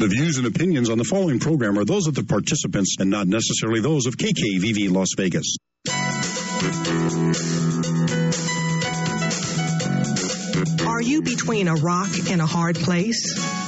The views and opinions on the following program are those of the participants and not necessarily those of KKVV Las Vegas. Are you between a rock and a hard place?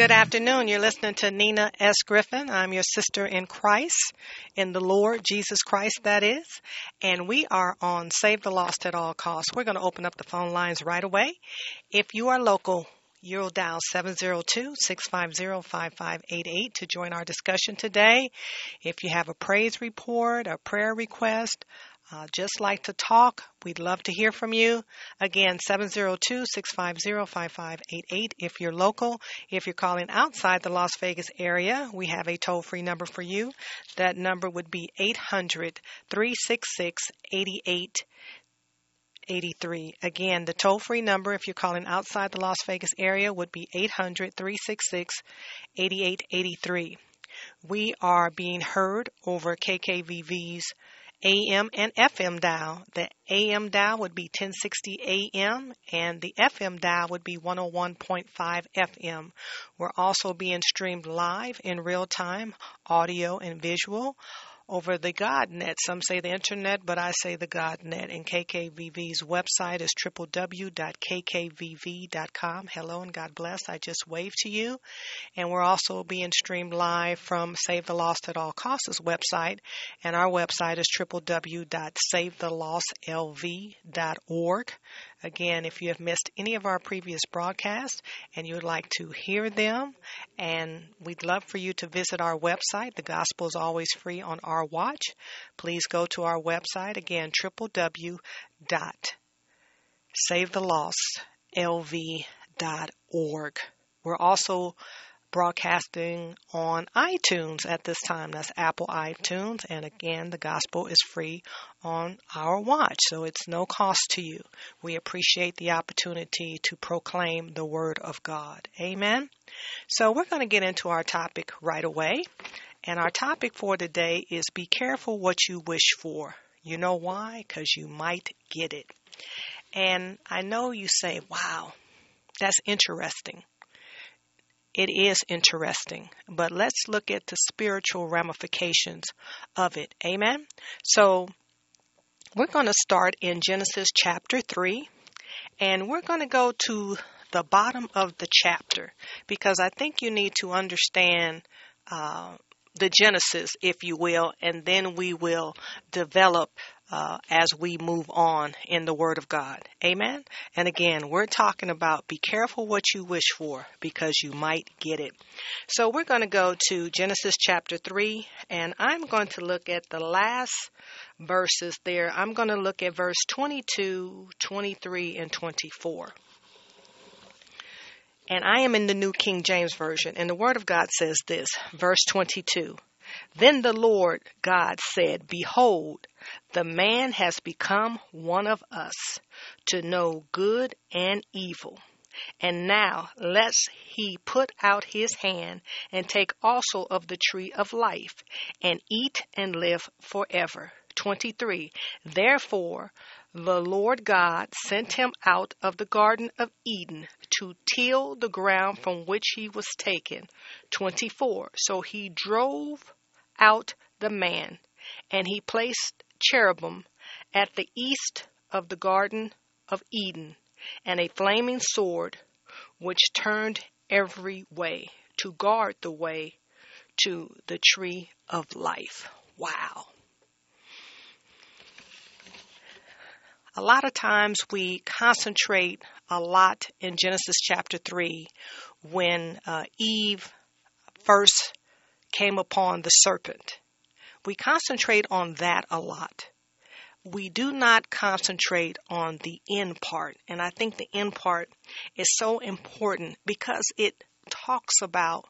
Good afternoon. You're listening to Nina S. Griffin. I'm your sister in Christ, in the Lord Jesus Christ, that is. And we are on Save the Lost at All Costs. We're going to open up the phone lines right away. If you are local, you'll dial 702-650-5588 to join our discussion today. If you have a praise report, a prayer request, uh, just like to talk, we'd love to hear from you. Again, 702-650-5588 if you're local. If you're calling outside the Las Vegas area, we have a toll-free number for you. That number would be 800-366-8883. Again, the toll-free number if you're calling outside the Las Vegas area would be 800-366-8883. We are being heard over KKVV's AM and FM dial. The AM dial would be 1060 AM and the FM dial would be 101.5 FM. We're also being streamed live in real time, audio and visual over the GodNet. Some say the internet, but I say the GodNet. And KKVV's website is www.kkvv.com. Hello and God bless. I just waved to you. And we're also being streamed live from Save the Lost at All Costs website. And our website is www.savethelostlv.org. Again, if you have missed any of our previous broadcasts and you would like to hear them, and we'd love for you to visit our website, the gospel is always free on our watch. Please go to our website again, www.savethelostlv.org. We're also broadcasting on iTunes at this time. That's Apple iTunes. And again, the gospel is free on our watch, so it's no cost to you. We appreciate the opportunity to proclaim the word of God. Amen. So we're going to get into our topic right away. And our topic for today is be careful what you wish for. You know why? Because you might get it. And I know you say, wow, that's interesting. It is interesting, but let's look at the spiritual ramifications of it. Amen. So we're going to start in Genesis chapter 3, and we're going to go to the bottom of the chapter because I think you need to understand uh, the Genesis, if you will, and then we will develop uh, as we move on in the Word of God. Amen. And again, we're talking about be careful what you wish for because you might get it. So we're going to go to Genesis chapter 3, and I'm going to look at the last verses there. I'm going to look at verse 22, 23, and 24. And I am in the New King James Version, and the Word of God says this, verse 22. Then the Lord God said, Behold, the man has become one of us to know good and evil. And now lest he put out his hand and take also of the tree of life and eat and live forever. 23. Therefore the Lord God sent him out of the Garden of Eden to till the ground from which he was taken. 24. So he drove out the man, and he placed cherubim at the east of the Garden of Eden, and a flaming sword which turned every way to guard the way to the tree of life. Wow. A lot of times we concentrate a lot in Genesis chapter 3 when uh, Eve first came upon the serpent. We concentrate on that a lot. We do not concentrate on the end part. And I think the end part is so important because it talks about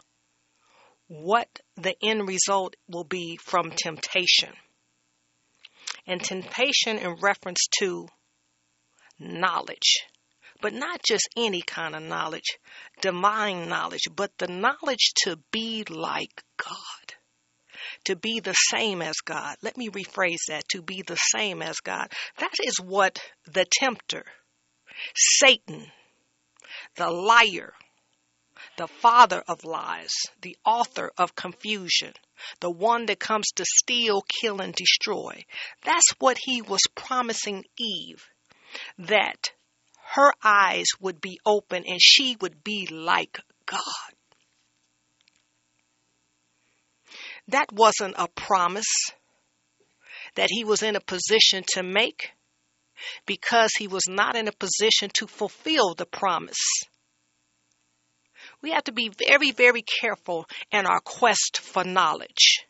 what the end result will be from temptation and temptation in reference to knowledge. But not just any kind of knowledge, divine knowledge, but the knowledge to be like God, to be the same as God. Let me rephrase that to be the same as God. That is what the tempter, Satan, the liar, the father of lies, the author of confusion, the one that comes to steal, kill, and destroy. That's what he was promising Eve, that her eyes would be open and she would be like God. That wasn't a promise that he was in a position to make because he was not in a position to fulfill the promise we have to be very, very careful in our quest for knowledge.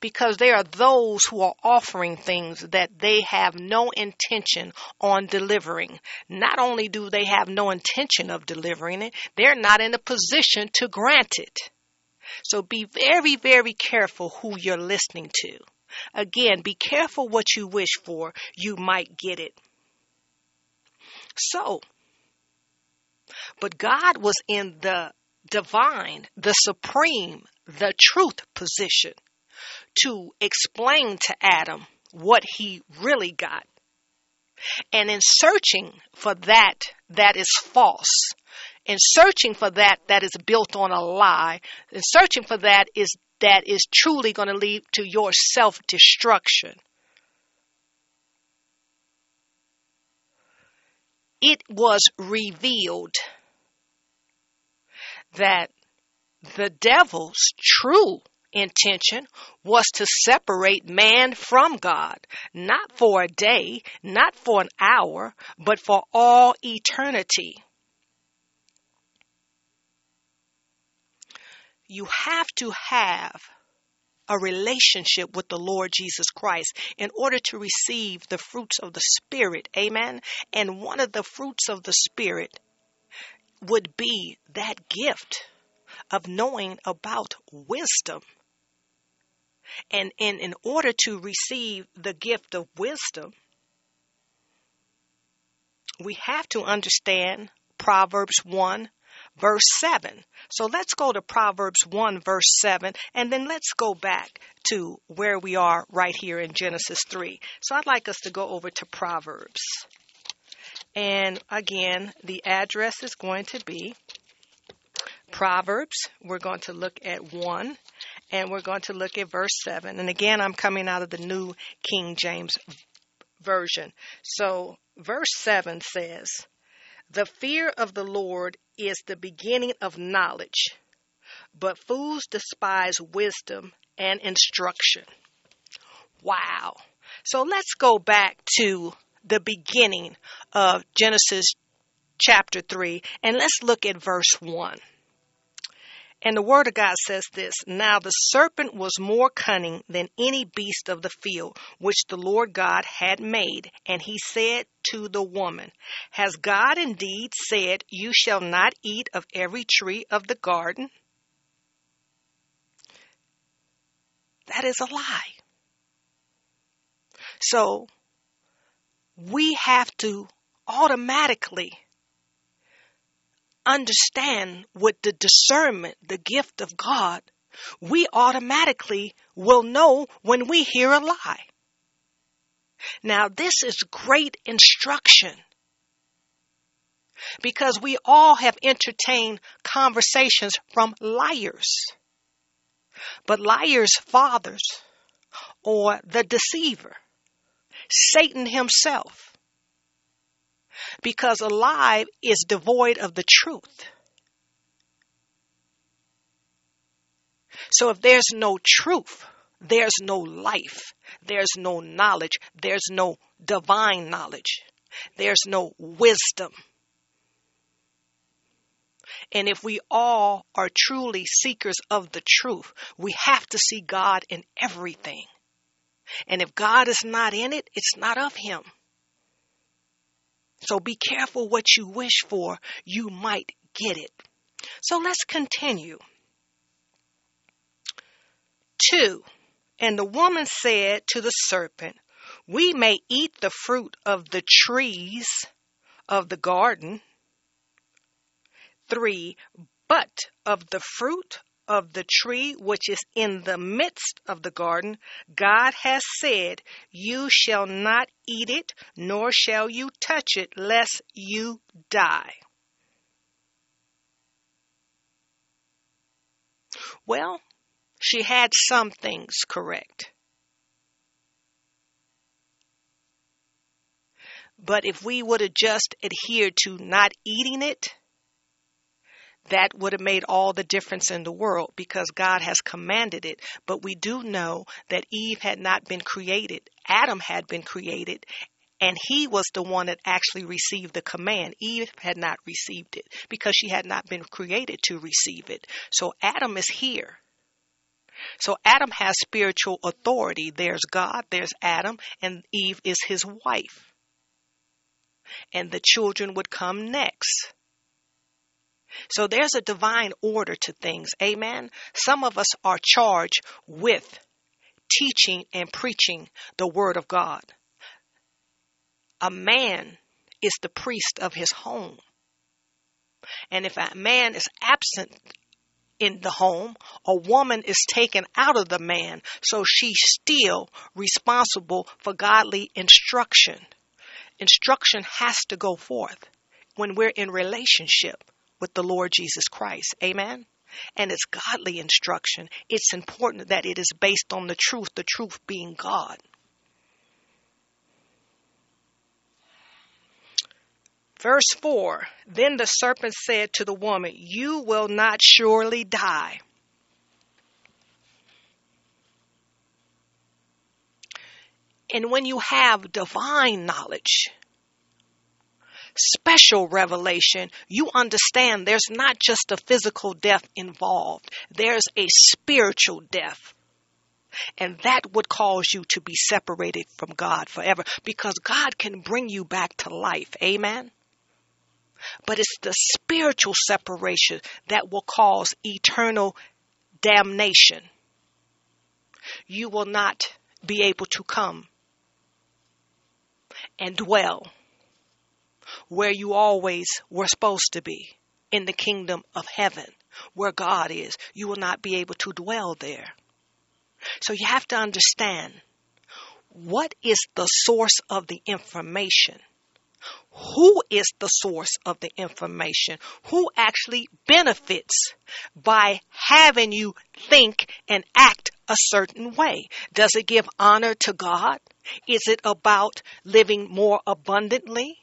Because there are those who are offering things that they have no intention on delivering. Not only do they have no intention of delivering it, they're not in a position to grant it. So be very, very careful who you're listening to. Again, be careful what you wish for. You might get it. So, but God was in the divine, the supreme, the truth position to explain to Adam what he really got. And in searching for that that is false, in searching for that that is built on a lie, in searching for that is that is truly going to lead to your self destruction. It was revealed that the devil's true intention was to separate man from God, not for a day, not for an hour, but for all eternity. You have to have a relationship with the Lord Jesus Christ in order to receive the fruits of the Spirit. Amen. And one of the fruits of the Spirit would be that gift of knowing about wisdom. And, and in order to receive the gift of wisdom, we have to understand Proverbs 1, verse 7. So let's go to Proverbs 1, verse 7, and then let's go back to where we are right here in Genesis 3. So I'd like us to go over to Proverbs. And again, the address is going to be Proverbs. We're going to look at 1 and we're going to look at verse 7. And again, I'm coming out of the New King James Version. So, verse 7 says, The fear of the Lord is the beginning of knowledge, but fools despise wisdom and instruction. Wow. So let's go back to the beginning of Genesis chapter 3, and let's look at verse 1. And the word of God says this Now the serpent was more cunning than any beast of the field which the Lord God had made. And he said to the woman, Has God indeed said, You shall not eat of every tree of the garden? That is a lie. So we have to automatically understand with the discernment, the gift of God, we automatically will know when we hear a lie. Now, this is great instruction because we all have entertained conversations from liars. But liars' fathers or the deceiver Satan himself. Because a lie is devoid of the truth. So if there's no truth, there's no life, there's no knowledge, there's no divine knowledge. There's no wisdom. And if we all are truly seekers of the truth, we have to see God in everything. And if God is not in it, it's not of Him. So be careful what you wish for. You might get it. So let's continue. Two, and the woman said to the serpent, We may eat the fruit of the trees of the garden. Three, but of the fruit of the tree which is in the midst of the garden, God has said, You shall not eat it, nor shall you touch it, lest you die. Well, she had some things correct. But if we would have just adhered to not eating it, that would have made all the difference in the world because God has commanded it. But we do know that Eve had not been created, Adam had been created, and he was the one that actually received the command. Eve had not received it because she had not been created to receive it. So Adam is here. So Adam has spiritual authority. There's God, there's Adam, and Eve is his wife. And the children would come next. So there's a divine order to things. Amen. Some of us are charged with teaching and preaching the word of God. A man is the priest of his home. And if a man is absent in the home, a woman is taken out of the man, so she's still responsible for godly instruction. Instruction has to go forth when we're in relationship with the Lord Jesus Christ. Amen. And it's godly instruction. It's important that it is based on the truth, the truth being God. Verse 4 Then the serpent said to the woman, You will not surely die. And when you have divine knowledge, special revelation, you understand there's not just a physical death involved, there's a spiritual death. And that would cause you to be separated from God forever because God can bring you back to life. Amen. But it's the spiritual separation that will cause eternal damnation. You will not be able to come and dwell where you always were supposed to be in the kingdom of heaven, where God is. You will not be able to dwell there. So you have to understand what is the source of the information who is the source of the information? Who actually benefits by having you think and act a certain way? Does it give honor to God? Is it about living more abundantly?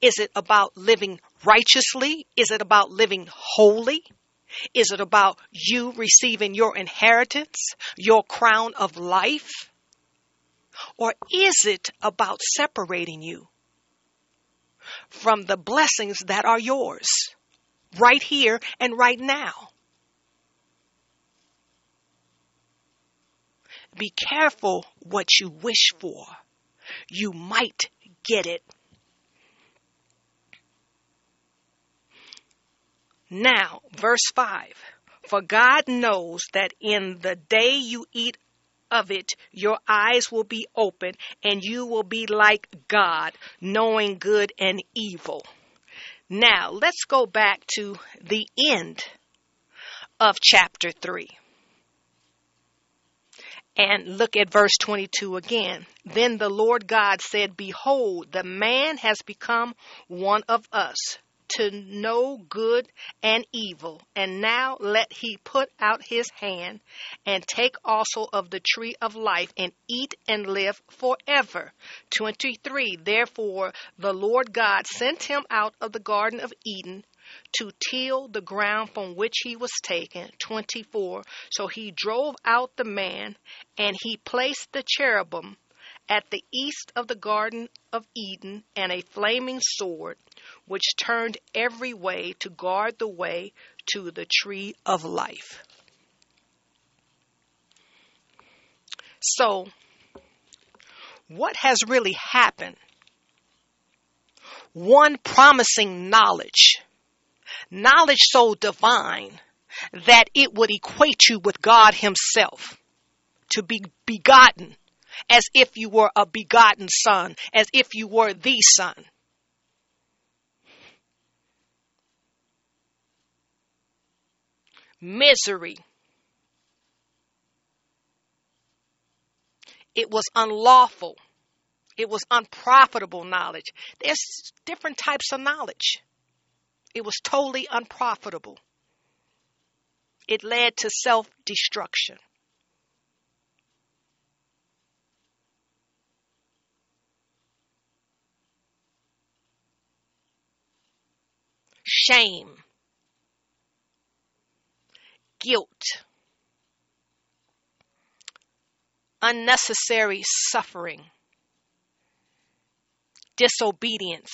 Is it about living righteously? Is it about living holy? Is it about you receiving your inheritance, your crown of life? Or is it about separating you from the blessings that are yours right here and right now. Be careful what you wish for. You might get it. Now, verse 5 For God knows that in the day you eat of it, your eyes will be open and you will be like God, knowing good and evil. Now, let's go back to the end of chapter 3 and look at verse 22 again. Then the Lord God said, Behold, the man has become one of us to know good and evil. And now let he put out his hand and take also of the tree of life and eat and live forever. 23. Therefore the Lord God sent him out of the Garden of Eden to till the ground from which he was taken. 24. So he drove out the man and he placed the cherubim at the east of the Garden of Eden, and a flaming sword, which turned every way to guard the way to the tree of life. So, what has really happened? One promising knowledge, knowledge so divine that it would equate you with God Himself, to be begotten, as if you were a begotten son, as if you were the son. Misery. It was unlawful. It was unprofitable knowledge. There's different types of knowledge. It was totally unprofitable. It led to self destruction. Shame, guilt, unnecessary suffering, disobedience.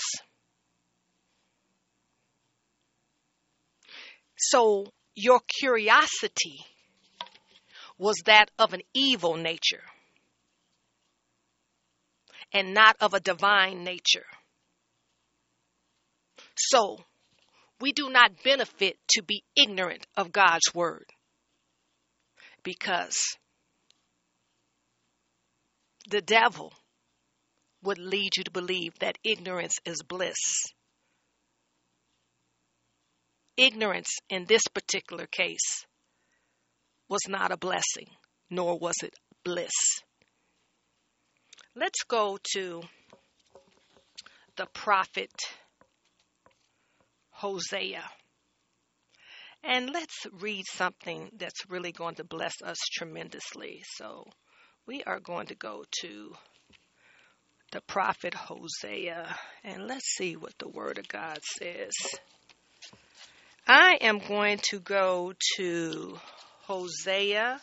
So your curiosity was that of an evil nature and not of a divine nature. So, we do not benefit to be ignorant of God's word because the devil would lead you to believe that ignorance is bliss. Ignorance in this particular case was not a blessing, nor was it bliss. Let's go to the prophet Hosea. And let's read something that's really going to bless us tremendously. So we are going to go to the prophet Hosea and let's see what the word of God says. I am going to go to Hosea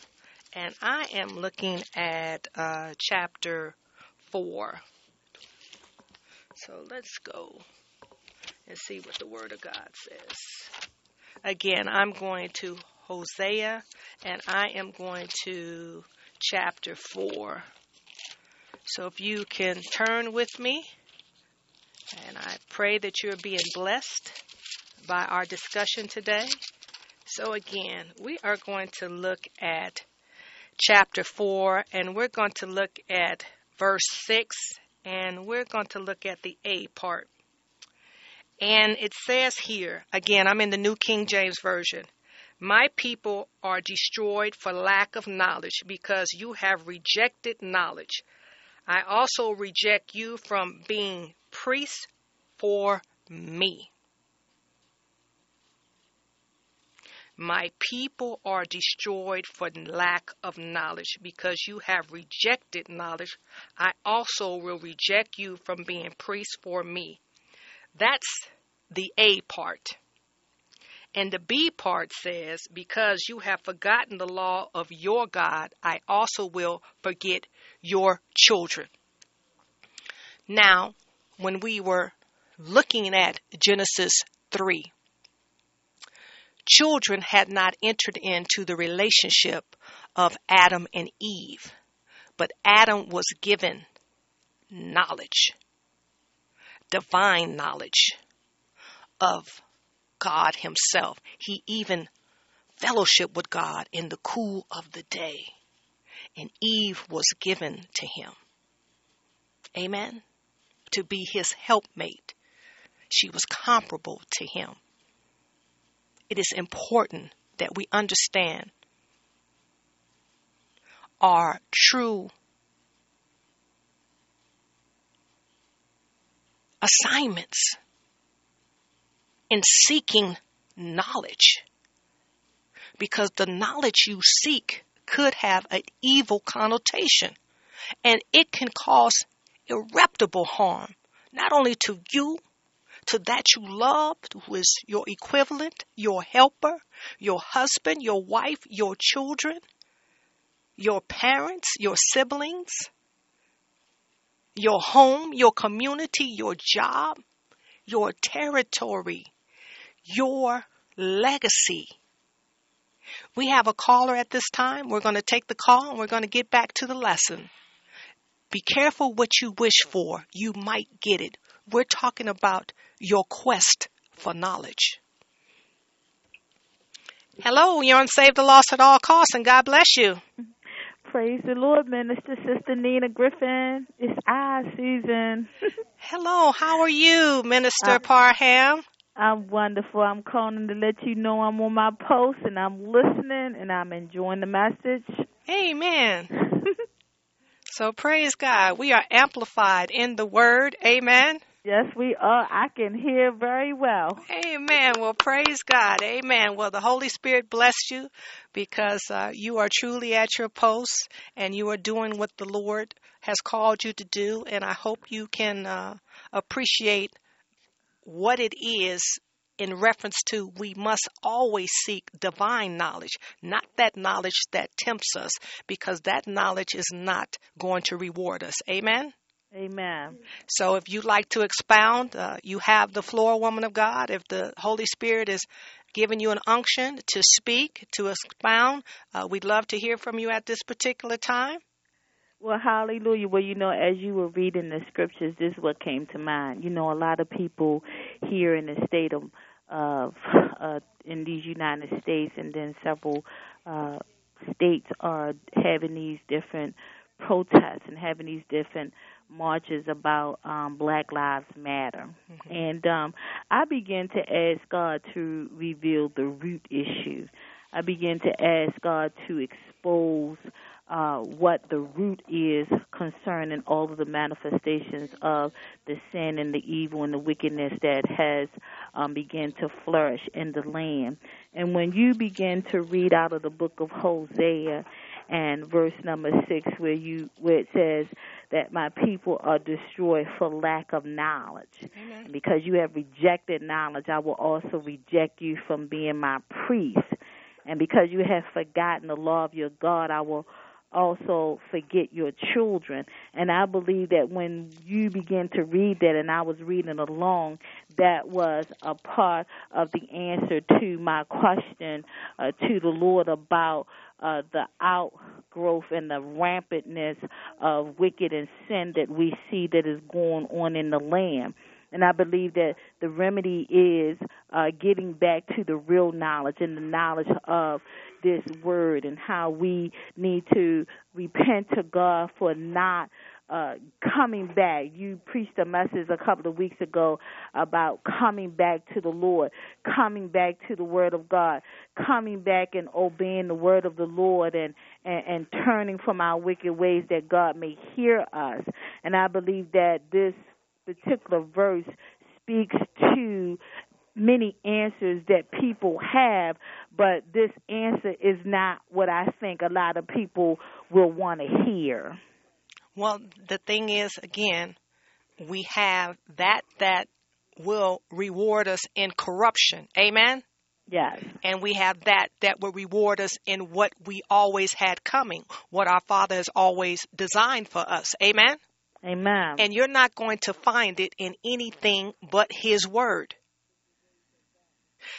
and I am looking at uh, chapter 4. So let's go and see what the Word of God says. Again, I'm going to Hosea and I am going to chapter 4. So if you can turn with me, and I pray that you're being blessed by our discussion today. So, again, we are going to look at chapter 4 and we're going to look at verse 6 and we're going to look at the A part. And it says here, again, I'm in the New King James Version. My people are destroyed for lack of knowledge because you have rejected knowledge. I also reject you from being priests for me. My people are destroyed for lack of knowledge because you have rejected knowledge. I also will reject you from being priests for me. That's the A part. And the B part says, Because you have forgotten the law of your God, I also will forget your children. Now, when we were looking at Genesis 3, children had not entered into the relationship of Adam and Eve, but Adam was given knowledge, divine knowledge of God Himself. He even fellowship with God in the cool of the day. And Eve was given to him. Amen. To be his helpmate. She was comparable to him. It is important that we understand our true assignments in seeking knowledge. Because the knowledge you seek could have an evil connotation and it can cause irreparable harm, not only to you, to that you love, who is your equivalent, your helper, your husband, your wife, your children, your parents, your siblings, your home, your community, your job, your territory, your legacy. We have a caller at this time. We're going to take the call and we're going to get back to the lesson. Be careful what you wish for. You might get it. We're talking about your quest for knowledge. Hello, you're on Save the Lost at All Costs, and God bless you. Praise the Lord, Minister Sister Nina Griffin. It's I, Susan. Hello, how are you, Minister uh, Parham? I'm wonderful. I'm calling to let you know I'm on my post and I'm listening and I'm enjoying the message. Amen. so praise God. We are amplified in the word. Amen. Yes, we are. I can hear very well. Amen. Well, praise God. Amen. Well, the Holy Spirit bless you because uh, you are truly at your post and you are doing what the Lord has called you to do. And I hope you can uh, appreciate what it is in reference to we must always seek divine knowledge, not that knowledge that tempts us, because that knowledge is not going to reward us. Amen. Amen. So if you'd like to expound, uh, you have the floor, woman of God. If the Holy Spirit is giving you an unction to speak, to expound, uh, we'd love to hear from you at this particular time. Well, hallelujah. Well, you know, as you were reading the scriptures, this is what came to mind. You know, a lot of people here in the state of, of uh, in these United States and then several uh, states are having these different protests and having these different marches about um, Black Lives Matter. Mm-hmm. And um, I began to ask God to reveal the root issue. I began to ask God to expose uh, what the root is concerning all of the manifestations of the sin and the evil and the wickedness that has um, begun to flourish in the land. And when you begin to read out of the book of Hosea and verse number six, where you where it says that my people are destroyed for lack of knowledge. Amen. Because you have rejected knowledge, I will also reject you from being my priest. And because you have forgotten the law of your God, I will also forget your children. And I believe that when you begin to read that, and I was reading along, that was a part of the answer to my question uh, to the Lord about uh, the outgrowth and the rampantness of wicked and sin that we see that is going on in the land. And I believe that the remedy is uh, getting back to the real knowledge and the knowledge of this word and how we need to repent to God for not uh, coming back. You preached a message a couple of weeks ago about coming back to the Lord, coming back to the Word of God, coming back and obeying the Word of the Lord and, and, and turning from our wicked ways that God may hear us. And I believe that this particular verse speaks to many answers that people have, but this answer is not what I think a lot of people will want to hear. Well, the thing is, again, we have that that will reward us in corruption. Amen? Yes. And we have that that will reward us in what we always had coming, what our Father has always designed for us. Amen? Amen. And you're not going to find it in anything but His Word.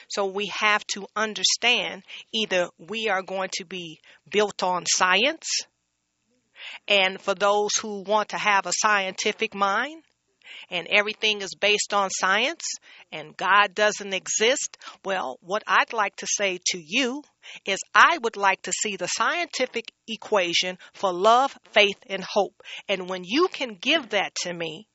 So we have to understand either we are going to be built on science, and for those who want to have a scientific mind, and everything is based on science and God doesn't exist, well, what I'd like to say to you is I would like to see the scientific equation for love, faith, and hope. And when you can give that to me,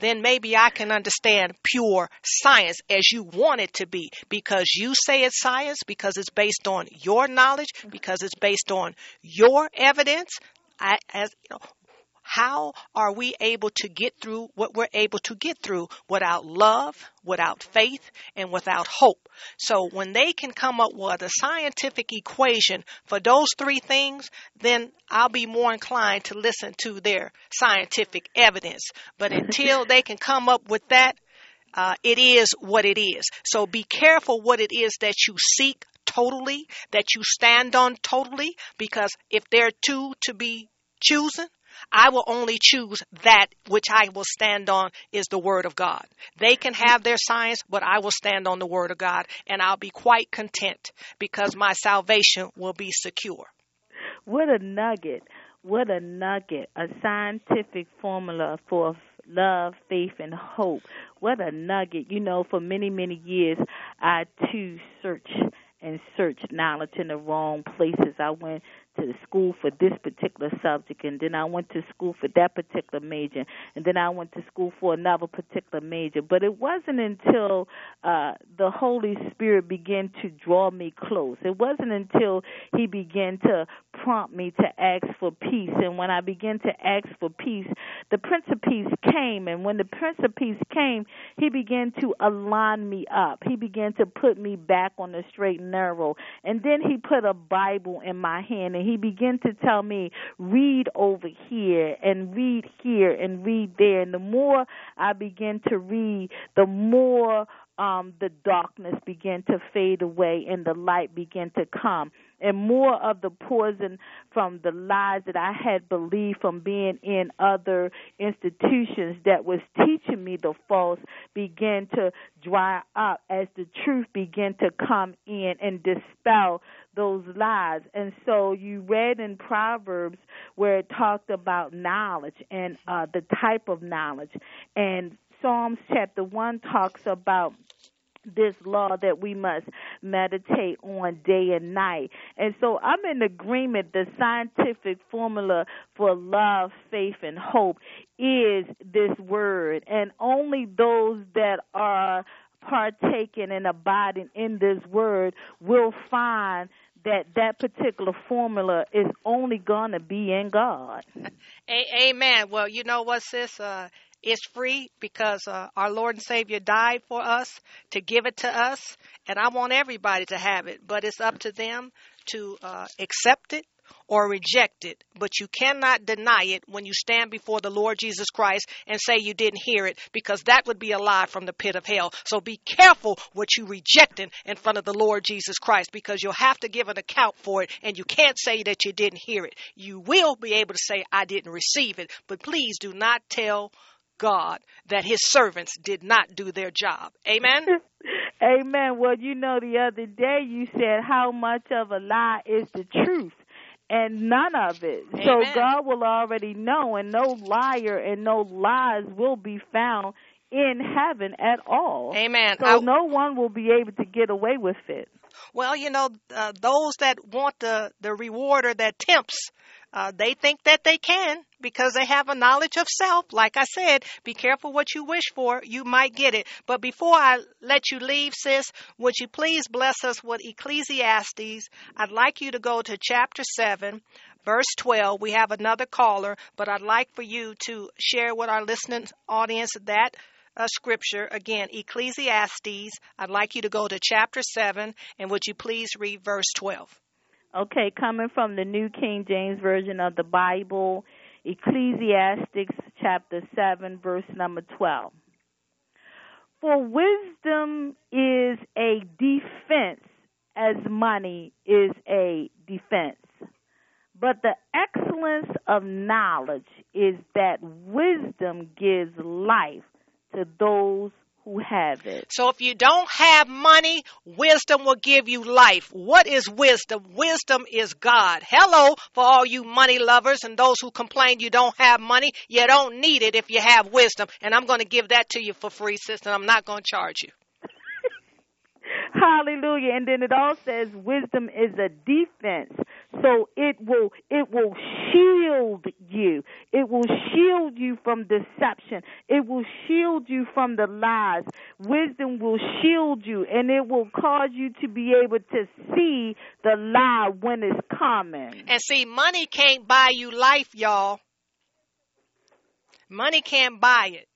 then maybe I can understand pure science as you want it to be. Because you say it's science because it's based on your knowledge mm-hmm. because it's based on your evidence I, as you know, how are we able to get through what we're able to get through without love, without faith, and without hope? So when they can come up with a scientific equation for those three things, then I'll be more inclined to listen to their scientific evidence. But until they can come up with that, uh, it is what it is. So be careful what it is that you seek totally, that you stand on totally, because if there are two to be chosen, I will only choose that which I will stand on is the Word of God. They can have their science, but I will stand on the Word of God and I'll be quite content because my salvation will be secure. What a nugget. What a nugget. A scientific formula for love, faith, and hope. What a nugget. You know, for many, many years, I too searched and searched knowledge in the wrong places. I went to the school for this particular subject and then I went to school for that particular major and then I went to school for another particular major. But it wasn't until uh the Holy Spirit began to draw me close. It wasn't until he began to prompt me to ask for peace and when I began to ask for peace, the Prince of Peace came and when the Prince of Peace came, he began to align me up. He began to put me back on the straight and narrow. And then he put a Bible in my hand and he began to tell me, read over here and read here and read there. And the more I began to read, the more um, the darkness began to fade away and the light began to come. And more of the poison from the lies that I had believed from being in other institutions that was teaching me the false began to dry up as the truth began to come in and dispel those lies. And so you read in Proverbs where it talked about knowledge and uh, the type of knowledge. And Psalms chapter 1 talks about this law that we must meditate on day and night. And so I'm in agreement the scientific formula for love, faith, and hope is this word. And only those that are partaking and abiding in this word will find that that particular formula is only going to be in God. A- amen. Well, you know what, sis? Uh, it's free because uh, our Lord and Savior died for us to give it to us, and I want everybody to have it, but it's up to them to uh, accept it or reject it, but you cannot deny it when you stand before the Lord Jesus Christ and say you didn't hear it because that would be a lie from the pit of hell. So be careful what you rejecting in front of the Lord Jesus Christ because you'll have to give an account for it and you can't say that you didn't hear it. You will be able to say I didn't receive it, but please do not tell God that his servants did not do their job. Amen. Amen. Well, you know, the other day you said how much of a lie is the truth and none of it. Amen. So God will already know, and no liar and no lies will be found in heaven at all. Amen. So I- no one will be able to get away with it. Well, you know, uh, those that want the the rewarder that tempts, uh, they think that they can because they have a knowledge of self. Like I said, be careful what you wish for; you might get it. But before I let you leave, sis, would you please bless us with Ecclesiastes? I'd like you to go to chapter seven. Verse 12, we have another caller, but I'd like for you to share with our listening audience that uh, scripture again, Ecclesiastes. I'd like you to go to chapter 7, and would you please read verse 12? Okay, coming from the New King James Version of the Bible, Ecclesiastes chapter 7, verse number 12. For wisdom is a defense as money is a defense. But the excellence of knowledge is that wisdom gives life to those who have it. So if you don't have money, wisdom will give you life. What is wisdom? Wisdom is God. Hello, for all you money lovers and those who complain you don't have money. You don't need it if you have wisdom. And I'm going to give that to you for free, sister. I'm not going to charge you. Hallelujah. And then it all says wisdom is a defense. So it will it will shield you. It will shield you from deception. It will shield you from the lies. Wisdom will shield you and it will cause you to be able to see the lie when it's coming. And see, money can't buy you life, y'all. Money can't buy it.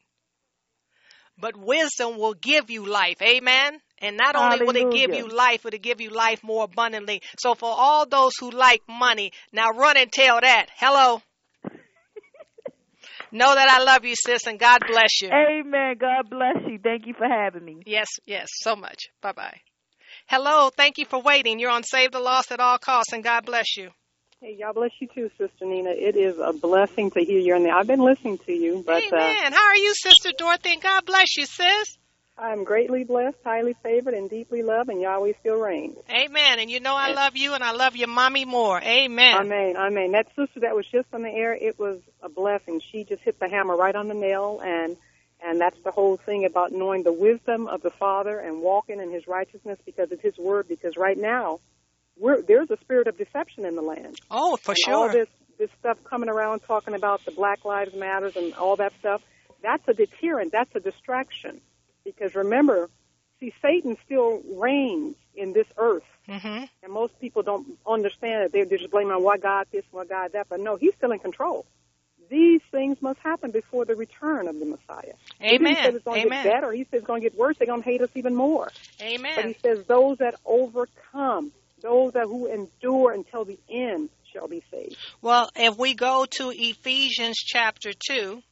But wisdom will give you life. Amen. And not only will it give you life, but it give you life more abundantly. So for all those who like money, now run and tell that. Hello. know that I love you, sis, and God bless you. Amen. God bless you. Thank you for having me. Yes, yes, so much. Bye bye. Hello, thank you for waiting. You're on Save the Lost at All Costs, and God bless you. Hey, God bless you too, Sister Nina. It is a blessing to hear you. And I've been listening to you, but uh, Amen. How are you, Sister Dorothy? And God bless you, sis. Uh, I'm greatly blessed, highly favored, and deeply loved, and Yahweh still reigns. Amen. And you know I love you, and I love your mommy more. Amen. Amen. Amen. That sister that was just on the air, it was a blessing. She just hit the hammer right on the nail, and and that's the whole thing about knowing the wisdom of the Father and walking in His righteousness because of His word. Because right now, we're, there's a spirit of deception in the land. Oh, for and sure. All this this stuff coming around talking about the Black Lives Matters and all that stuff. That's a deterrent. That's a distraction. Because remember, see, Satan still reigns in this earth. hmm And most people don't understand it. They're just blaming on why God this, why God that. But no, He's still in control. These things must happen before the return of the Messiah. He didn't say it's going to get better. He says it's going to get worse. They're going to hate us even more. Amen. But He says those that overcome, those that who endure until the end, shall be saved. Well, if we go to Ephesians chapter 2,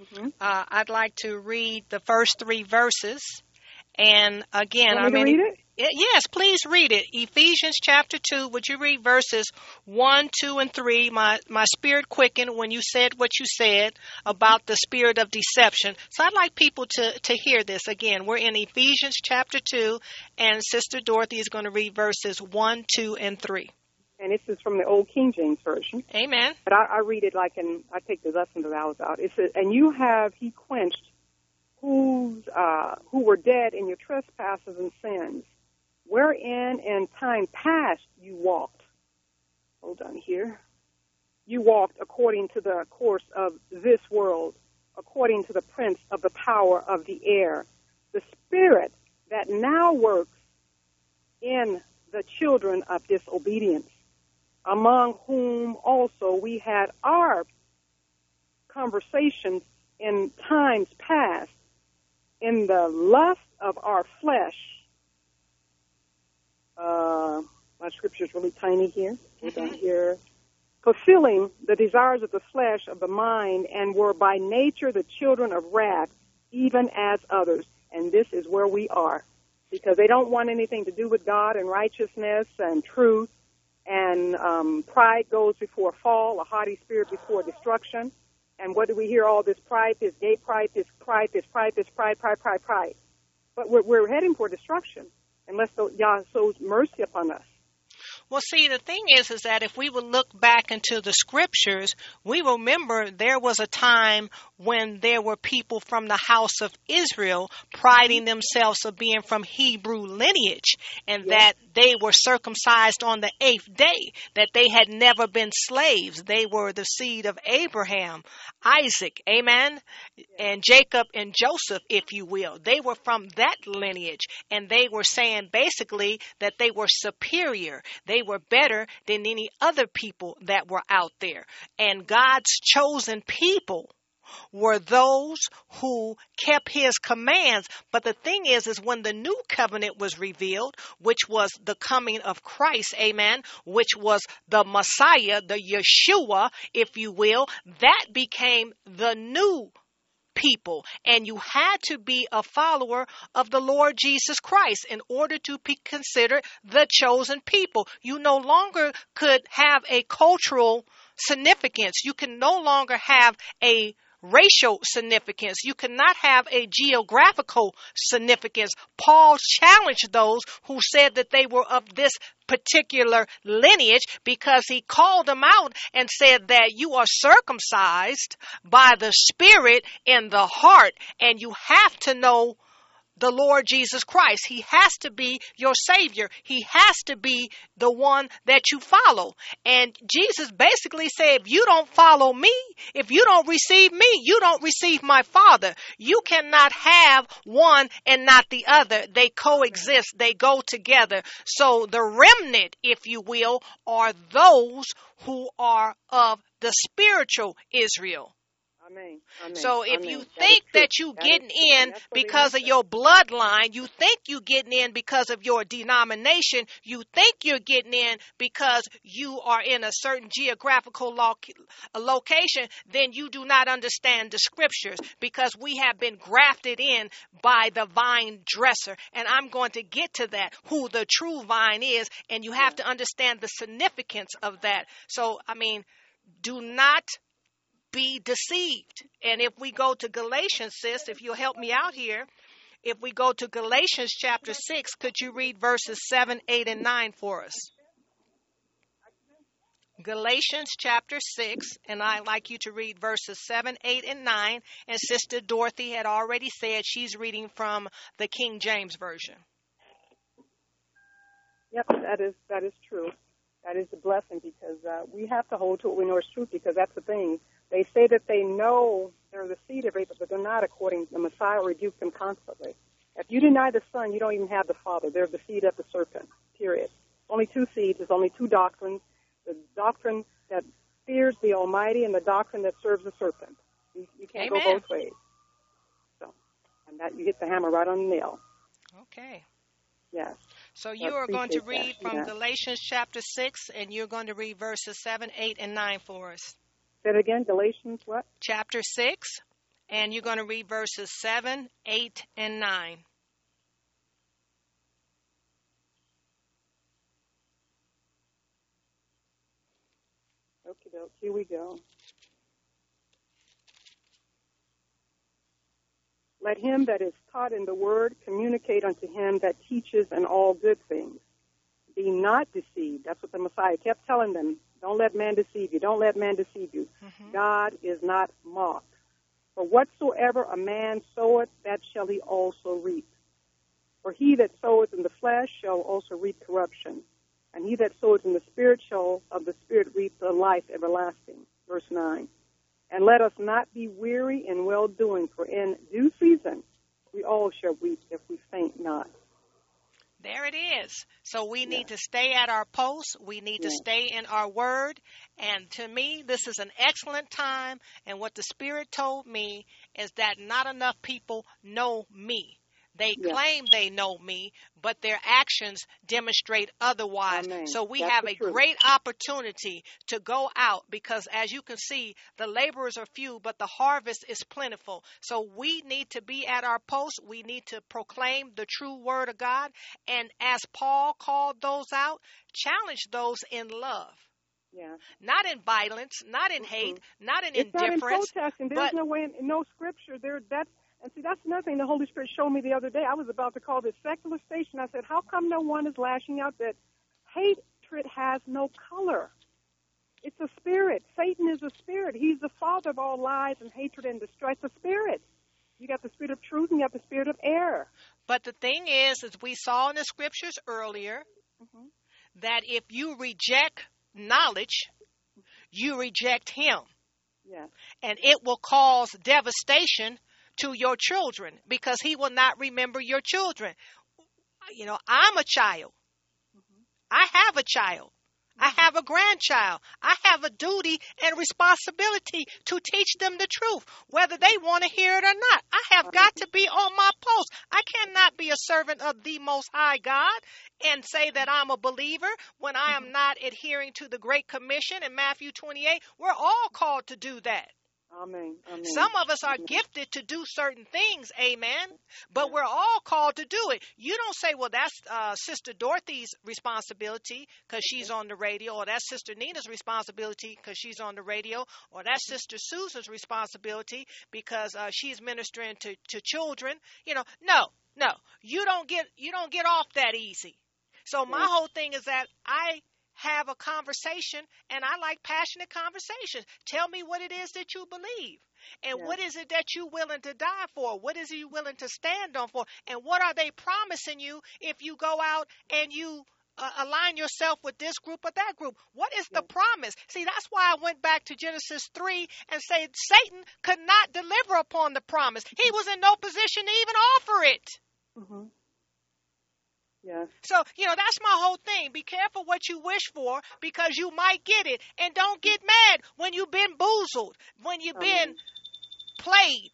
Mhm. uh, I'd like to read the first three verses. And again, Want I me to mean, read it? Yes, please read it. Ephesians chapter 2. Would you read verses 1, 2, and 3? My, my spirit quickened when you said what you said about the spirit of deception. So I'd like people to, to hear this again. We're in Ephesians chapter 2, and Sister Dorothy is going to read verses 1, 2, and 3. And this is from the old King James version. Amen. But I, I read it like in I take the lesson of hours out. It says, "And you have he quenched whose uh, who were dead in your trespasses and sins, wherein in time past you walked." Hold on here. You walked according to the course of this world, according to the prince of the power of the air, the spirit that now works in the children of disobedience among whom also we had our conversations in times past in the lust of our flesh. Uh, my scripture is really tiny here. On here. Fulfilling the desires of the flesh, of the mind, and were by nature the children of wrath, even as others. And this is where we are. Because they don't want anything to do with God and righteousness and truth and um, pride goes before fall, a haughty spirit before destruction. And what do we hear? All this pride, this gay pride, this pride, this pride, this pride, pride, pride, pride. But we're, we're heading for destruction unless the, Yah shows mercy upon us. Well, see, the thing is, is that if we would look back into the scriptures, we remember there was a time when there were people from the house of Israel priding themselves of being from Hebrew lineage and that they were circumcised on the eighth day, that they had never been slaves. They were the seed of Abraham, Isaac, amen, and Jacob and Joseph, if you will. They were from that lineage and they were saying basically that they were superior. They were better than any other people that were out there. And God's chosen people were those who kept his commands. But the thing is, is when the new covenant was revealed, which was the coming of Christ, amen, which was the Messiah, the Yeshua, if you will, that became the new people and you had to be a follower of the Lord Jesus Christ in order to be considered the chosen people. You no longer could have a cultural significance. You can no longer have a racial significance. You cannot have a geographical significance. Paul challenged those who said that they were of this particular lineage because he called them out and said that you are circumcised by the Spirit in the heart and you have to know the Lord Jesus Christ. He has to be your Savior. He has to be the one that you follow. And Jesus basically said, if you don't follow me, if you don't receive me, you don't receive my Father. You cannot have one and not the other. They coexist. They go together. So the remnant, if you will, are those who are of the spiritual Israel. Amen. Amen. So if Amen. you think true. that you That getting in And that's what they because of your bloodline, you think you're getting in because of your denomination, you think you're getting in because you are in a certain geographical lo- location, then you do not understand the scriptures because we have been grafted in by the vine dresser. And I'm going to get to that, who the true vine is, and you have to understand the significance of that. So, I mean, do not be deceived. And if we go to Galatians, sis, if you'll help me out here, if we go to Galatians chapter 6, could you read verses 7, 8, and 9 for us? Galatians chapter 6, and I'd like you to read verses 7, 8, and 9. And Sister Dorothy had already said she's reading from the King James Version. Yep, that is that is true. That is a blessing because uh, we have to hold to what we know is truth because that's the thing. They say that they know they're the seed of Abraham, but they're not according. The Messiah rebuked them constantly. If you deny the Son, you don't even have the Father. They're the seed of the serpent. Period. Only two seeds. There's only two doctrines. The doctrine that fears the Almighty and the doctrine that serves the serpent. You, you can't Amen. go both ways. So, and that you hit the hammer right on the nail. Okay. Yes. So you are going to read that, from yeah. Galatians chapter 6, and you're going to read verses 7, 8, and 9 for us. Say it again. Galatians what? Chapter 6, and you're going to read verses 7, 8, and 9. Okay, doke. Here we go. Let him that is taught in the word communicate unto him that teaches in all good things. Be not deceived. That's what the Messiah kept telling them. Don't let man deceive you. Don't let man deceive you. Mm-hmm. God is not mocked. For whatsoever a man soweth, that shall he also reap. For he that soweth in the flesh shall also reap corruption, and he that soweth in the spirit shall of the spirit reap the life everlasting. Verse 9. And let us not be weary in well doing, for in due season we all shall reap if we faint not. There it is. So we need to stay at our post. We need to stay in our word. And to me, this is an excellent time. And what the Spirit told me is that not enough people know me. They Yeah. claim they know me, but their actions demonstrate otherwise. Amen. So we That's have a truth. great opportunity to go out because, as you can see, the laborers are few, but the harvest is plentiful. So we need to be at our post. We need to proclaim the true word of God. And as Paul called those out, challenge those in love. Yeah. Not in violence, not in hate, not in It's not in protesting. There's but- no way, in, no scripture there. That's and see, that's another thing the Holy Spirit showed me the other day. I was about to call this secular station. I said, "How come no one is lashing out that hatred has no color? It's a spirit. Satan is a spirit. He's the father of all lies and hatred and distress. It's a spirit. You got the spirit of truth and you got the spirit of error. But the thing is, as we saw in the scriptures earlier, mm-hmm. that if you reject knowledge, you reject Him. Yes. And it will cause devastation to your children because He will not remember your children. You know, I'm a child. I have a child. I mm-hmm. have a grandchild. I have a duty and responsibility to teach them the truth, whether they want to hear it or not. I have got to be on my post. I cannot be a servant of the Most High God and say that I'm a believer when I am mm-hmm. not adhering to the Great Commission in Matthew 28. We're all called to do that. Amen. Amen. Some of us are gifted to do certain things, amen. But we're all called to do it. You don't say, well, that's uh, Sister Dorothy's responsibility because she's on the radio, or that's Sister Nina's responsibility because she's on the radio, or that's Sister Susan's responsibility because uh, she's ministering to, to children. You know, no, no. You don't get you don't get off that easy. So my whole thing is that I have a conversation and I like passionate conversations. Tell me what it is that you believe. And Yeah. what is it that you're willing to die for? What is it you willing to stand on for? And what are they promising you if you go out and you uh, align yourself with this group or that group? What is the promise? See, that's why I went back to Genesis 3 and said Satan could not deliver upon the promise. He was in no position to even offer it. hmm So, you know, that's my whole thing. Be careful what you wish for because you might get it. And don't get mad when you've been boozled, when you've been played,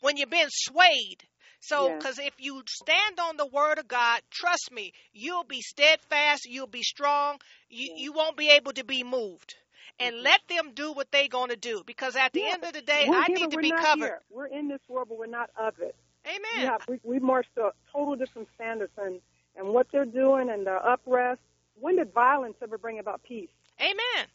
when you've been swayed. So, Yeah. because if you stand on the word of God, trust me, you'll be steadfast, you'll be strong, you, you won't be able to be moved. And let them do what they're going to do. Because at the Yeah. end of the day, I need to be covered. Here. We're in this world, but we're not of it. Amen. Yeah, we, we marched to total different standards, and and what they're doing and the uprest. When did violence ever bring about peace? Amen.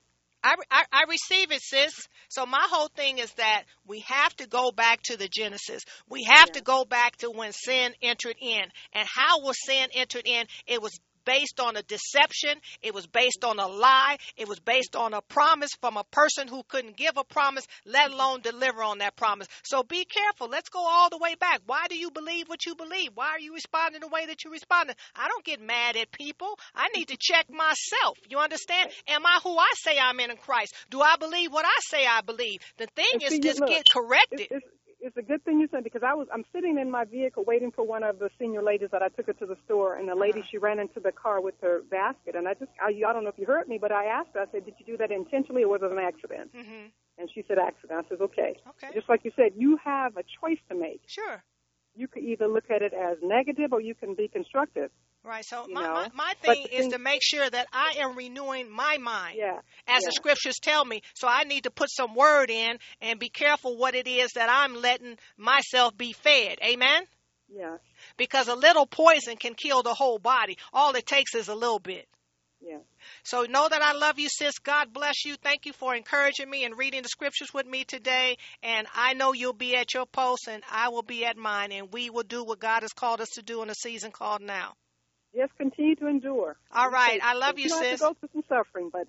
I, I, I receive it, sis. So my whole thing is that we have to go back to the Genesis. We have Yeah. to go back to when sin entered in. And how was sin entered in? It was based on a deception. It was based on a lie. It was based on a promise from a person who couldn't give a promise, let alone deliver on that promise. So be careful. Let's go all the way back. Why do you believe what you believe? Why are you responding the way that you responded? I don't get mad at people. I need to check myself. You understand? Am I who I say I'm in in Christ? Do I believe what I say I believe? The thing is just get corrected. It's, it's, it's a good thing you said because I was I'm sitting in my vehicle waiting for one of the senior ladies that I took her to the store, and the lady Uh-huh. she ran into the car with her basket, and I just I, I don't know if you heard me, but I asked her. I said, "Did you do that intentionally or was it an accident?" hmm And she said, "Accident." I said, "Okay." Okay. Just like you said, you have a choice to make. Sure. You could either look at it as negative or you can be constructive. Right. So my, my, my thing the is to make sure that I am renewing my mind. Yeah. as yeah. the scriptures tell me. So I need to put some word in and be careful what it is that I'm letting myself be fed. Amen? Yeah. Because a little poison can kill the whole body. All it takes is a little bit. Yeah. So know that I love you, sis. God bless you. Thank you for encouraging me and reading the scriptures with me today. And I know you'll be at your post and I will be at mine. And we will do what God has called us to do in a season called now. Just continue to endure. All Be I love you, don't sis. Have to go through some suffering, but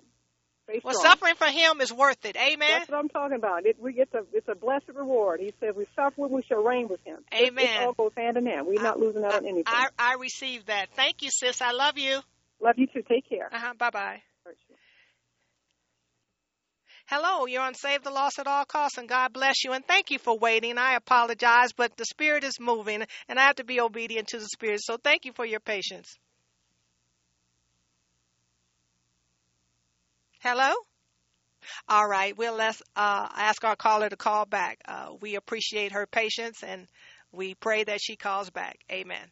Well, suffering for him is worth it. Amen. That's what I'm talking about. It, we get the, it's a blessed reward. He says, "We suffer, him, we shall reign with him." Amen. It, all goes hand in hand. We're not losing out on anything. I, I receive that. Thank you, sis. I love you. Love you too. Take care. Uh huh. Bye bye. Hello, you're on Save the Lost at All Costs, and God bless you. And thank you for waiting. I apologize, but the Spirit is moving, and I have to be obedient to the Spirit. So thank you for your patience. Hello? All right, we'll let's uh, ask our caller to call back. Uh, we appreciate her patience, and we pray that she calls back. Amen.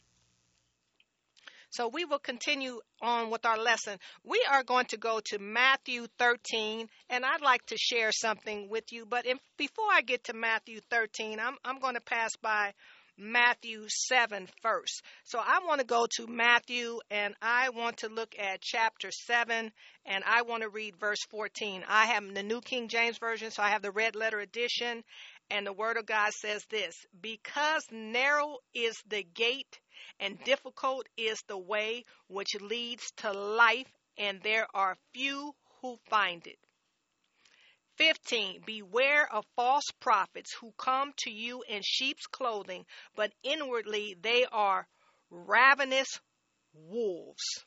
So we will continue on with our lesson. We are going to go to Matthew 13, and I'd like to share something with you. But before I get to Matthew 13, I'm, I'm going to pass by Matthew 7 first. So I want to go to Matthew, and I want to look at chapter 7, and I want to read verse 14. I have the New King James Version, so I have the red letter edition, and the Word of God says this Because narrow is the gate and difficult is the way which leads to life, and there are few who find it. 15. Beware of false prophets who come to you in sheep's clothing, but inwardly they are ravenous wolves.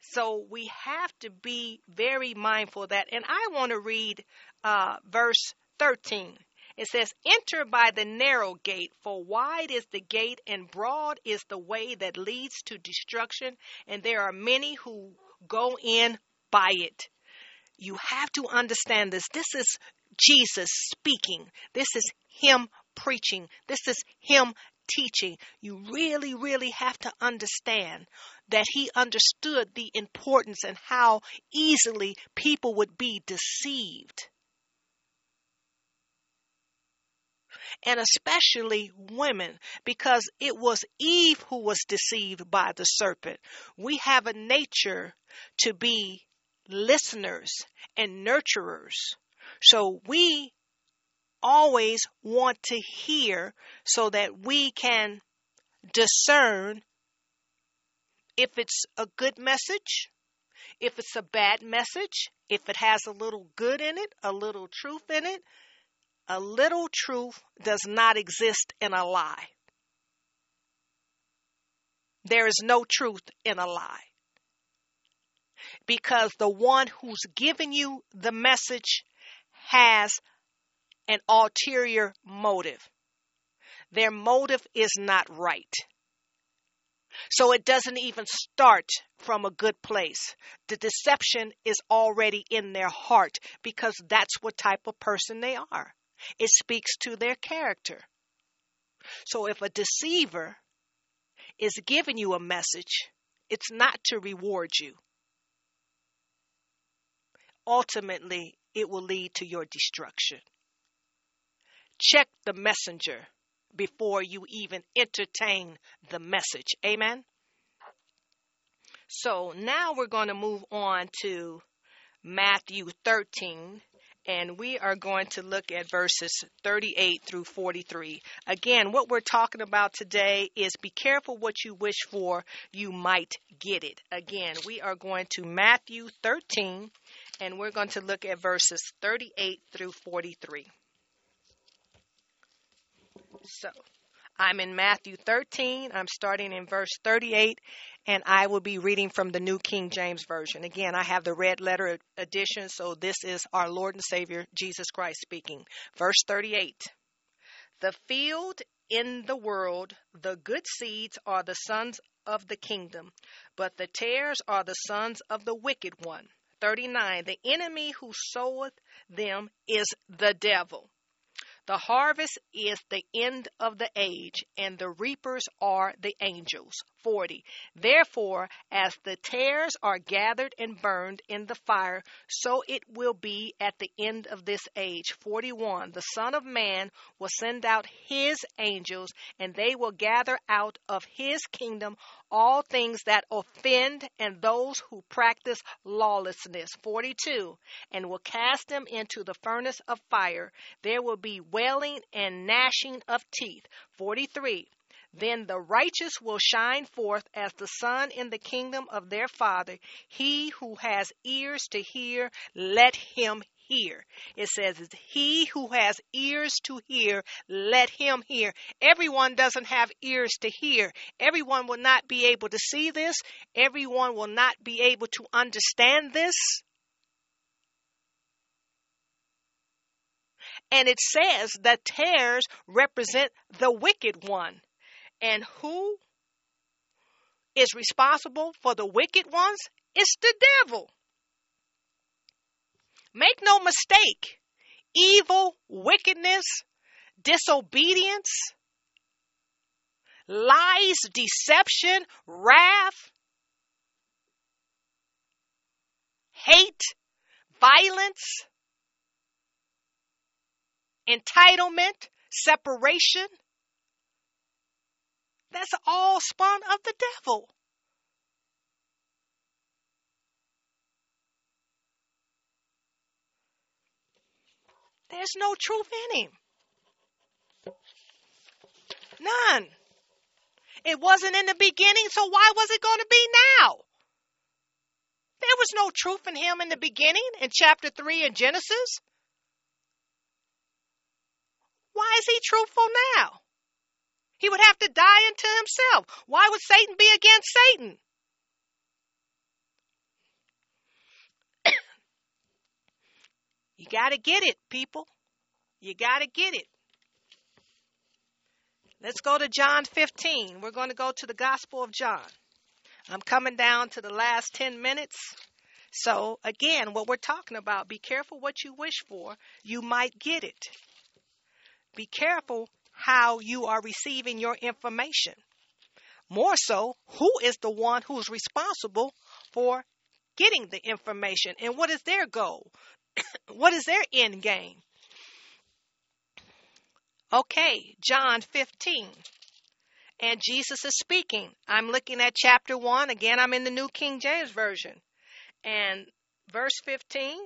So we have to be very mindful of that. And I want to read uh, verse 13. It says, Enter by the narrow gate, for wide is the gate and broad is the way that leads to destruction, and there are many who go in by it. You have to understand this. This is Jesus speaking. This is Him preaching. This is Him teaching. You really, really have to understand that He understood the importance and how easily people would be deceived. And especially women, because it was Eve who was deceived by the serpent. We have a nature to be listeners and nurturers. So we always want to hear so that we can discern if it's a good message, if it's a bad message, if it has a little good in it, a little truth in it, a little truth does not exist in a lie. There is no truth in a lie. Because the one who's giving you the message has an ulterior motive. Their motive is not right. So it doesn't even start from a good place. The deception is already in their heart because that's what type of person they are. It speaks to their character. So if a deceiver is giving you a message, it's not to reward you. Ultimately, it will lead to your destruction. Check the messenger before you even entertain the message. Amen. So now we're going to move on to Matthew 13 and we are going to look at verses 38 through 43. Again, what we're talking about today is be careful what you wish for, you might get it. Again, we are going to Matthew 13 and we're going to look at verses 38 through 43. So, I'm in Matthew 13. I'm starting in verse 38, and I will be reading from the New King James Version. Again, I have the red letter edition, so this is our Lord and Savior, Jesus Christ, speaking. Verse 38 The field in the world, the good seeds are the sons of the kingdom, but the tares are the sons of the wicked one. 39 The enemy who soweth them is the devil. The harvest is the end of the age, and the reapers are the angels. 40. Therefore, as the tares are gathered and burned in the fire, so it will be at the end of this age. 41. The Son of Man will send out his angels, and they will gather out of his kingdom all things that offend and those who practice lawlessness. 42. And will cast them into the furnace of fire. There will be wailing and gnashing of teeth. 43. Then the righteous will shine forth as the sun in the kingdom of their Father. He who has ears to hear, let him hear. It says, He who has ears to hear, let him hear. Everyone doesn't have ears to hear. Everyone will not be able to see this. Everyone will not be able to understand this. And it says that tares represent the wicked one. And who is responsible for the wicked ones? It's the devil. Make no mistake, evil, wickedness, disobedience, lies, deception, wrath, hate, violence, entitlement, separation, that's all spawn of the devil. There's no truth in him. None. It wasn't in the beginning, so why was it going to be now? There was no truth in him in the beginning in chapter 3 in Genesis. Why is he truthful now? He would have to die unto himself. Why would Satan be against Satan? You got to get it, people. You got to get it. Let's go to John 15. We're going to go to the Gospel of John. I'm coming down to the last 10 minutes. So, again, what we're talking about, be careful what you wish for. You might get it. Be careful how you are receiving your information. More so, who is the one who's responsible for getting the information and what is their goal? what is their end game? Okay, John 15. And Jesus is speaking. I'm looking at chapter 1. Again, I'm in the New King James Version. And verse 15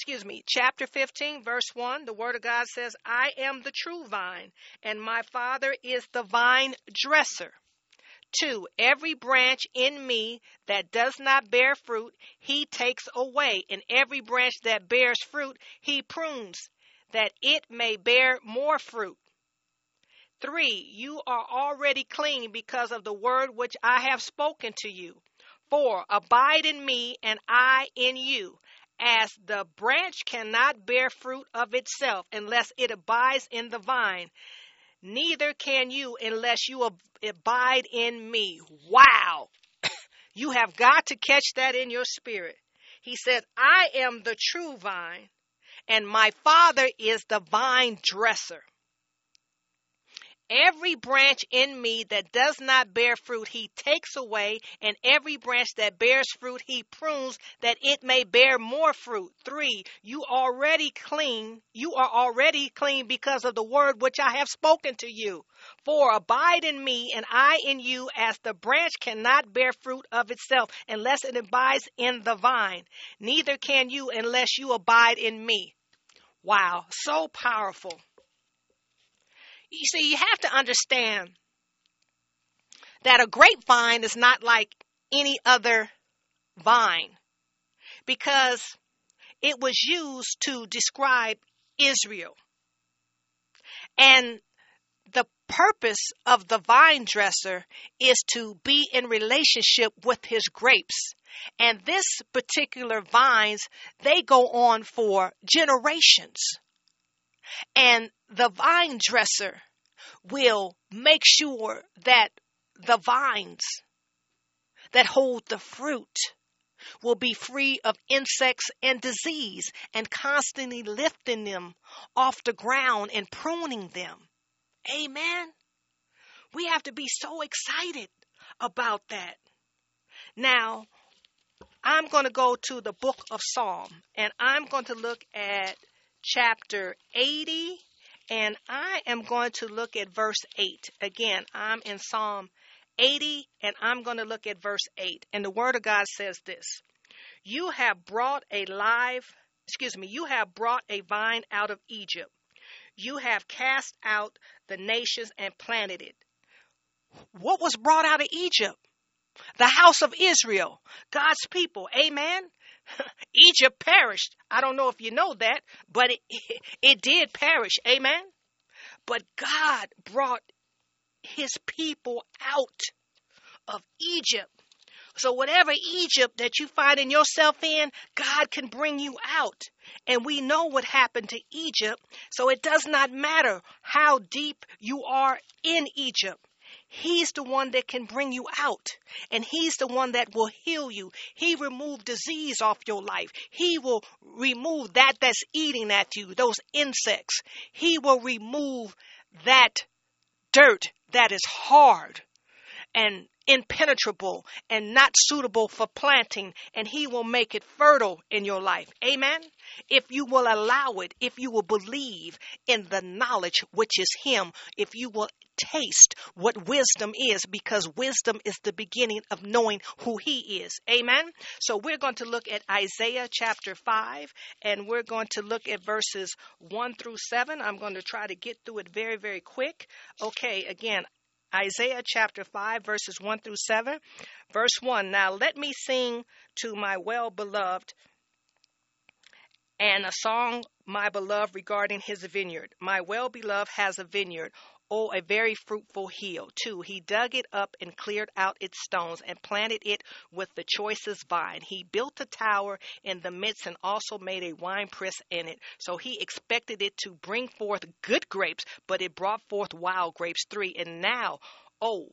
excuse me, chapter 15, verse 1, the Word of God says, I am the true vine, and my Father is the vine dresser. 2. Every branch in me that does not bear fruit, he takes away, and every branch that bears fruit, he prunes, that it may bear more fruit. 3. You are already clean because of the word which I have spoken to you. 4. Abide in me, and I in you as the branch cannot bear fruit of itself unless it abides in the vine, neither can you unless you abide in me. Wow. you have got to catch that in your spirit. He says, I am the true vine, and my Father is the vine dresser. Every branch in me that does not bear fruit, he takes away, and every branch that bears fruit, he prunes that it may bear more fruit. Three, you already clean. You are already clean because of the word which I have spoken to you. Four, abide in me, and I in you, as the branch cannot bear fruit of itself unless it abides in the vine. Neither can you unless you abide in me. Wow, so powerful. You see, you have to understand that a grapevine is not like any other vine because it was used to describe Israel. And the purpose of the vine dresser is to be in relationship with his grapes. And this particular vines, they go on for generations. And the vine dresser will make sure that the vines that hold the fruit will be free of insects and disease and constantly lifting them off the ground and pruning them. Amen. We have to be so excited about that. Now, I'm going to go to the book of Psalm and I'm going to look at chapter 80 and I am going to look at verse 8. Again, I'm in Psalm 80 and I'm going to look at verse 8. And the word of God says this. You have brought a live, excuse me, you have brought a vine out of Egypt. You have cast out the nations and planted it. What was brought out of Egypt? The house of Israel, God's people. Amen. Egypt perished. I don't know if you know that, but it, it, did perish. Amen. But God brought his people out of Egypt. So, whatever Egypt that you find in yourself in, God can bring you out. And we know what happened to Egypt, so it does not matter how deep you are in Egypt. He's the one that can bring you out. And He's the one that will heal you. He remove disease off your life. He will remove that that's eating at you, those insects. He will remove that dirt that is hard and impenetrable and not suitable for planting, and He will make it fertile in your life. Amen. If you will allow it, if you will believe in the knowledge which is Him, if you will taste what wisdom is, because wisdom is the beginning of knowing who He is. Amen. So we're going to look at Isaiah chapter 5, and we're going to look at verses 1 through 7. I'm going to try to get through it very, very quick. Okay, again, Isaiah chapter 5, verses 1 through 7. Verse 1 Now let me sing to my well beloved and a song, my beloved, regarding his vineyard. My well beloved has a vineyard. Oh, a very fruitful hill. Two, he dug it up and cleared out its stones and planted it with the choicest vine. He built a tower in the midst and also made a winepress in it. So he expected it to bring forth good grapes, but it brought forth wild grapes. Three, and now, oh,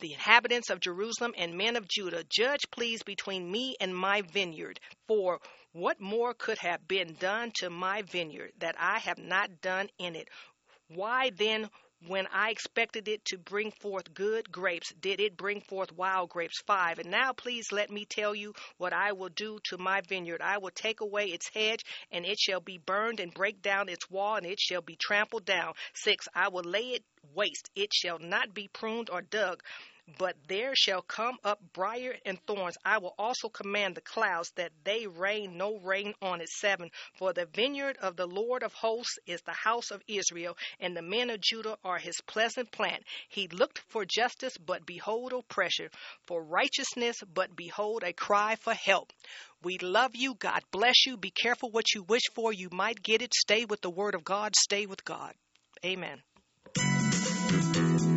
the inhabitants of Jerusalem and men of Judah, judge please between me and my vineyard. For what more could have been done to my vineyard that I have not done in it? Why then when I expected it to bring forth good grapes, did it bring forth wild grapes? Five. And now please let me tell you what I will do to my vineyard. I will take away its hedge, and it shall be burned, and break down its wall, and it shall be trampled down. Six. I will lay it waste. It shall not be pruned or dug but there shall come up briar and thorns. I will also command the clouds that they rain no rain on it. Seven. For the vineyard of the Lord of hosts is the house of Israel, and the men of Judah are his pleasant plant. He looked for justice, but behold oppression, for righteousness, but behold a cry for help. We love you. God bless you. Be careful what you wish for. You might get it. Stay with the word of God. Stay with God. Amen.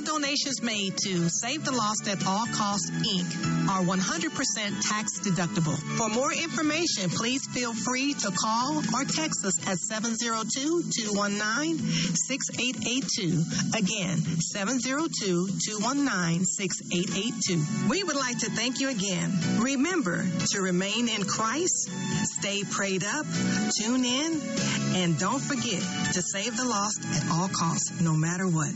donations made to Save the Lost at All Costs Inc. are 100% tax deductible. For more information, please feel free to call or text us at 702-219-6882. Again, 702-219-6882. We would like to thank you again. Remember to remain in Christ, stay prayed up, tune in, and don't forget to save the lost at all costs, no matter what.